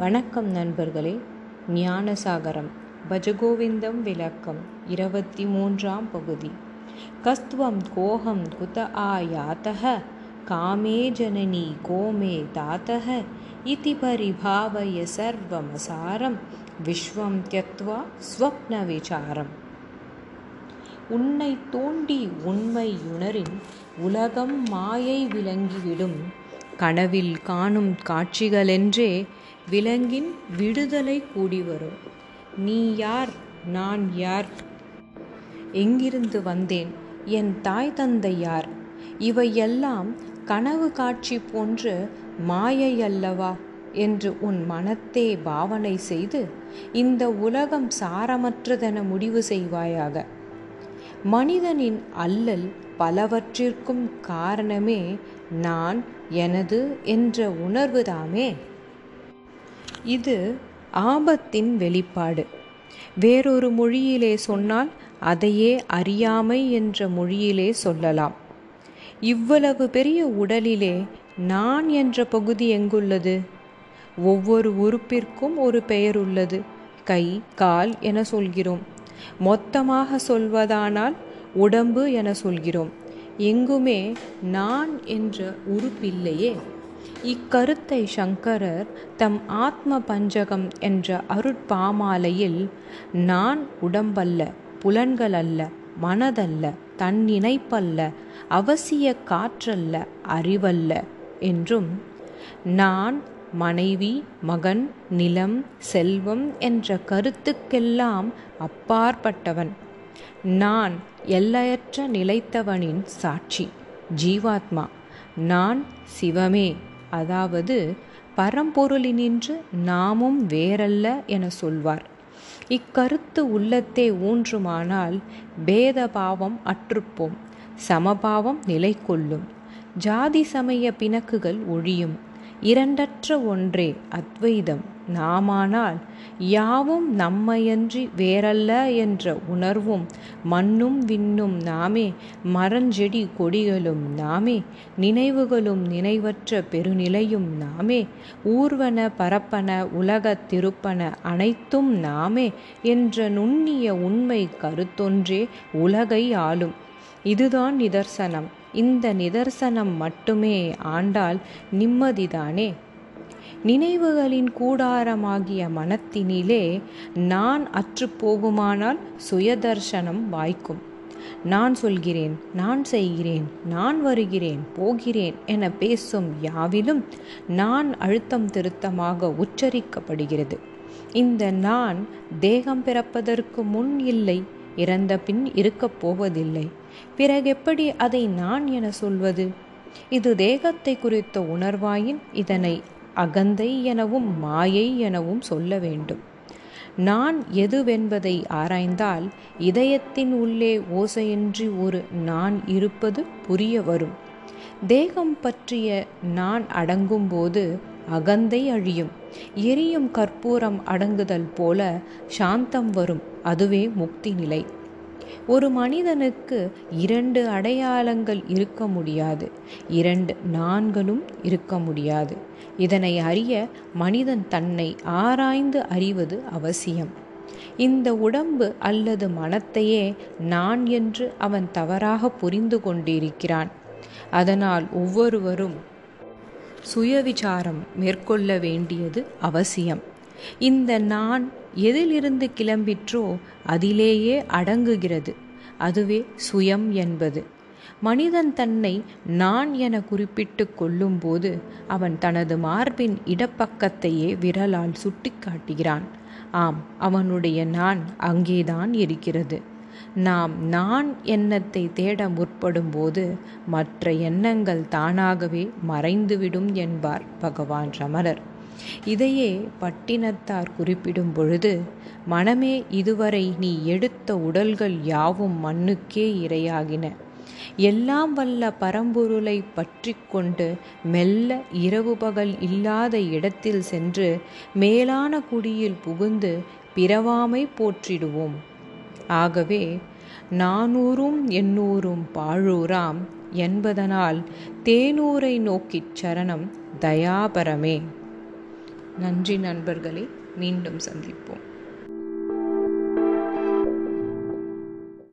வணக்கம் நண்பர்களே. ஞானசாகரம் பஜகோவிந்தம் விளக்கம் இருபத்தி மூன்றாம் பகுதி. கஸ்துவம் கோஹம் குத ஆயாத்தக காமே ஜனனி கோமே தாத்தः இதி பரிபாவய சர்வமசாரம் விஸ்வம் தியக்த்வா ஸ்வப்ன விசாரம். உன்னை தோண்டி உண்மையுணரின் உலகம் மாயை விளங்கிவிடும். கனவில் காணும் காட்சிகளென்றே விலங்கின் விடுதலை கூடி வரும். நீ யார்? நான் யார்? எங்கிருந்து வந்தேன்? என் தாய் தந்தை யார்? இவையெல்லாம் கனவு காட்சி போன்று மாயை அல்லவா என்று உன் மனத்தே பாவனை செய்து இந்த உலகம் சாரமற்றதென முடிவு செய்வாயாக. மனிதனின் அல்லல் பலவற்றிற்கும் காரணமே நான் எனது என்ற உணர்வுதாமே இது ஆபத்தின் வெளிப்பாடு. வேறொரு மொழியிலே சொன்னால் அதையே அறியாமை என்ற மொழியிலே சொல்லலாம். இவ்வளவு பெரிய உடலிலே நான் என்ற பகுதி எங்குள்ளது? ஒவ்வொரு உறுப்பிற்கும் ஒரு பெயர் உள்ளது. கை கால் என சொல்கிறோம். மொத்தமாக சொல்வதானால் உடம்பு என சொல்கிறோம். எங்குமே நான் என்ற உறுப்பில்லையே. இக்கருத்தை சங்கரர் தம் ஆத்ம பஞ்சகம் என்ற அருட்பாமாலையில் நான் உடம்பல்ல புலன்கள் அல்ல மனதல்ல தன் நினைப்பல்ல அவசிய காற்றல்ல அறிவல்ல என்றும் நான் மனைவி மகன் நிலம் செல்வம் என்ற கருத்துக்கெல்லாம் அப்பாற்பட்டவன். நான் எல்லையற்ற நிலைத்தவனின் சாட்சி ஜீவாத்மா. நான் சிவமே அதாவது பரம்பொருளினின்று நாமும் வேறல்ல என சொல்வார். இக்கருத்து உள்ளத்தே ஊன்றுமானால் பேத பாவம் அற்றுப்போம் சமபாவம் நிலை கொள்ளும் ஜாதி சமய பிணக்குகள் ஒழியும் இரண்டற்ற ஒன்றே அத்வைதம். நாமானால் யாவும் நம்மையன்றி வேறல்ல என்ற உணர்வும் மண்ணும் விண்ணும் நாமே மரஞ்செடி கொடிகளும் நாமே நினைவுகளும் நினைவற்ற பெருநிலையும் நாமே ஊர்வன பரப்பன உலகத் திருப்பன அனைத்தும் நாமே என்ற நுண்ணிய உண்மை கருத்தொன்றே உலகை ஆளும். இதுதான் நிதர்சனம். இந்த நிதர்சனம் மட்டுமே ஆண்டால் நிம்மதிதானே? நினைவுகளின் கூடாரமாகிய மனத்தினிலே நான் அற்றுப்போகுமானால் சுயதர்சனம் வாய்க்கும். நான் சொல்கிறேன் நான் செய்கிறேன் நான் வருகிறேன் போகிறேன் என பேசும் யாவிலும் நான் அழுத்தம் திருத்தமாக உச்சரிக்கப்படுகிறது. இந்த நான் தேகம் பிறப்பதற்கு முன் இல்லை இறந்த பின் இருக்கப் போவதில்லை. பிறகெப்படி அதை நான் என சொல்வது? இது தேகத்தை குறித்த உணர்வாயின் இதனை அகந்தை எனவும் மாயை எனவும் சொல்ல வேண்டும். நான் எதுவென்பதை ஆராய்ந்தால் இதயத்தின் உள்ளே ஓசையின்றி ஒரு நான் இருப்பது புரிய வரும். தேகம் பற்றிய நான் அடங்கும்போது அகந்தை அழியும். எரியும் கற்பூரம் அடங்குதல் போல சாந்தம் வரும். அதுவே முக்தி நிலை. ஒரு மனிதனுக்கு இரண்டு அடையாளங்கள் இருக்க முடியாது. இரண்டு நான்களும் இருக்க முடியாது. இதனை அறிய மனிதன் தன்னை ஆராய்ந்து அறிவது அவசியம். இந்த உடம்பு அல்லது மனத்தையே நான் என்று அவன் தவறாக புரிந்து கொண்டிருக்கிறான். அதனால் ஒவ்வொருவரும் சுயவிசாரம் மேற்கொள்ள வேண்டியது அவசியம். இந்த நான் எதிலிருந்து கிளம்பிற்றோ அதிலேயே அடங்குகிறது. அதுவே சுயம் என்பது. மனிதன் தன்னை நான் என குறிப்பிட்டு கொள்ளும்போது அவன் தனது மார்பின் இடப்பக்கத்தையே விரலால் சுட்டி காட்டுகிறான் ஆம் அவனுடைய நான் அங்கேதான் இருக்கிறது. நாம் நான் எண்ணத்தை தேட முற்படும்போது மற்ற எண்ணங்கள் தானாகவே மறைந்துவிடும் என்பார் பகவான் ரமணர். இதையே பட்டினத்தார் குறிப்பிடும் பொழுது மனமே இதுவரை நீ எடுத்த உடல்கள் யாவும் மண்ணுக்கே இரையாகின. எல்லாம் வல்ல பரம்பொருளை பற்றி கொண்டு மெல்ல இரவு பகல் இல்லாத இடத்தில் சென்று மேலான குடியில் புகுந்து பிறவாமை போற்றிடுவோம். ஆகவே நானூறும் எண்ணூறும் பாழூராம் என்பதனால் தேனூரை நோக்கிச் சரணம் தயாபரமே. நன்றி நண்பர்களே மீண்டும் சந்திப்போம்.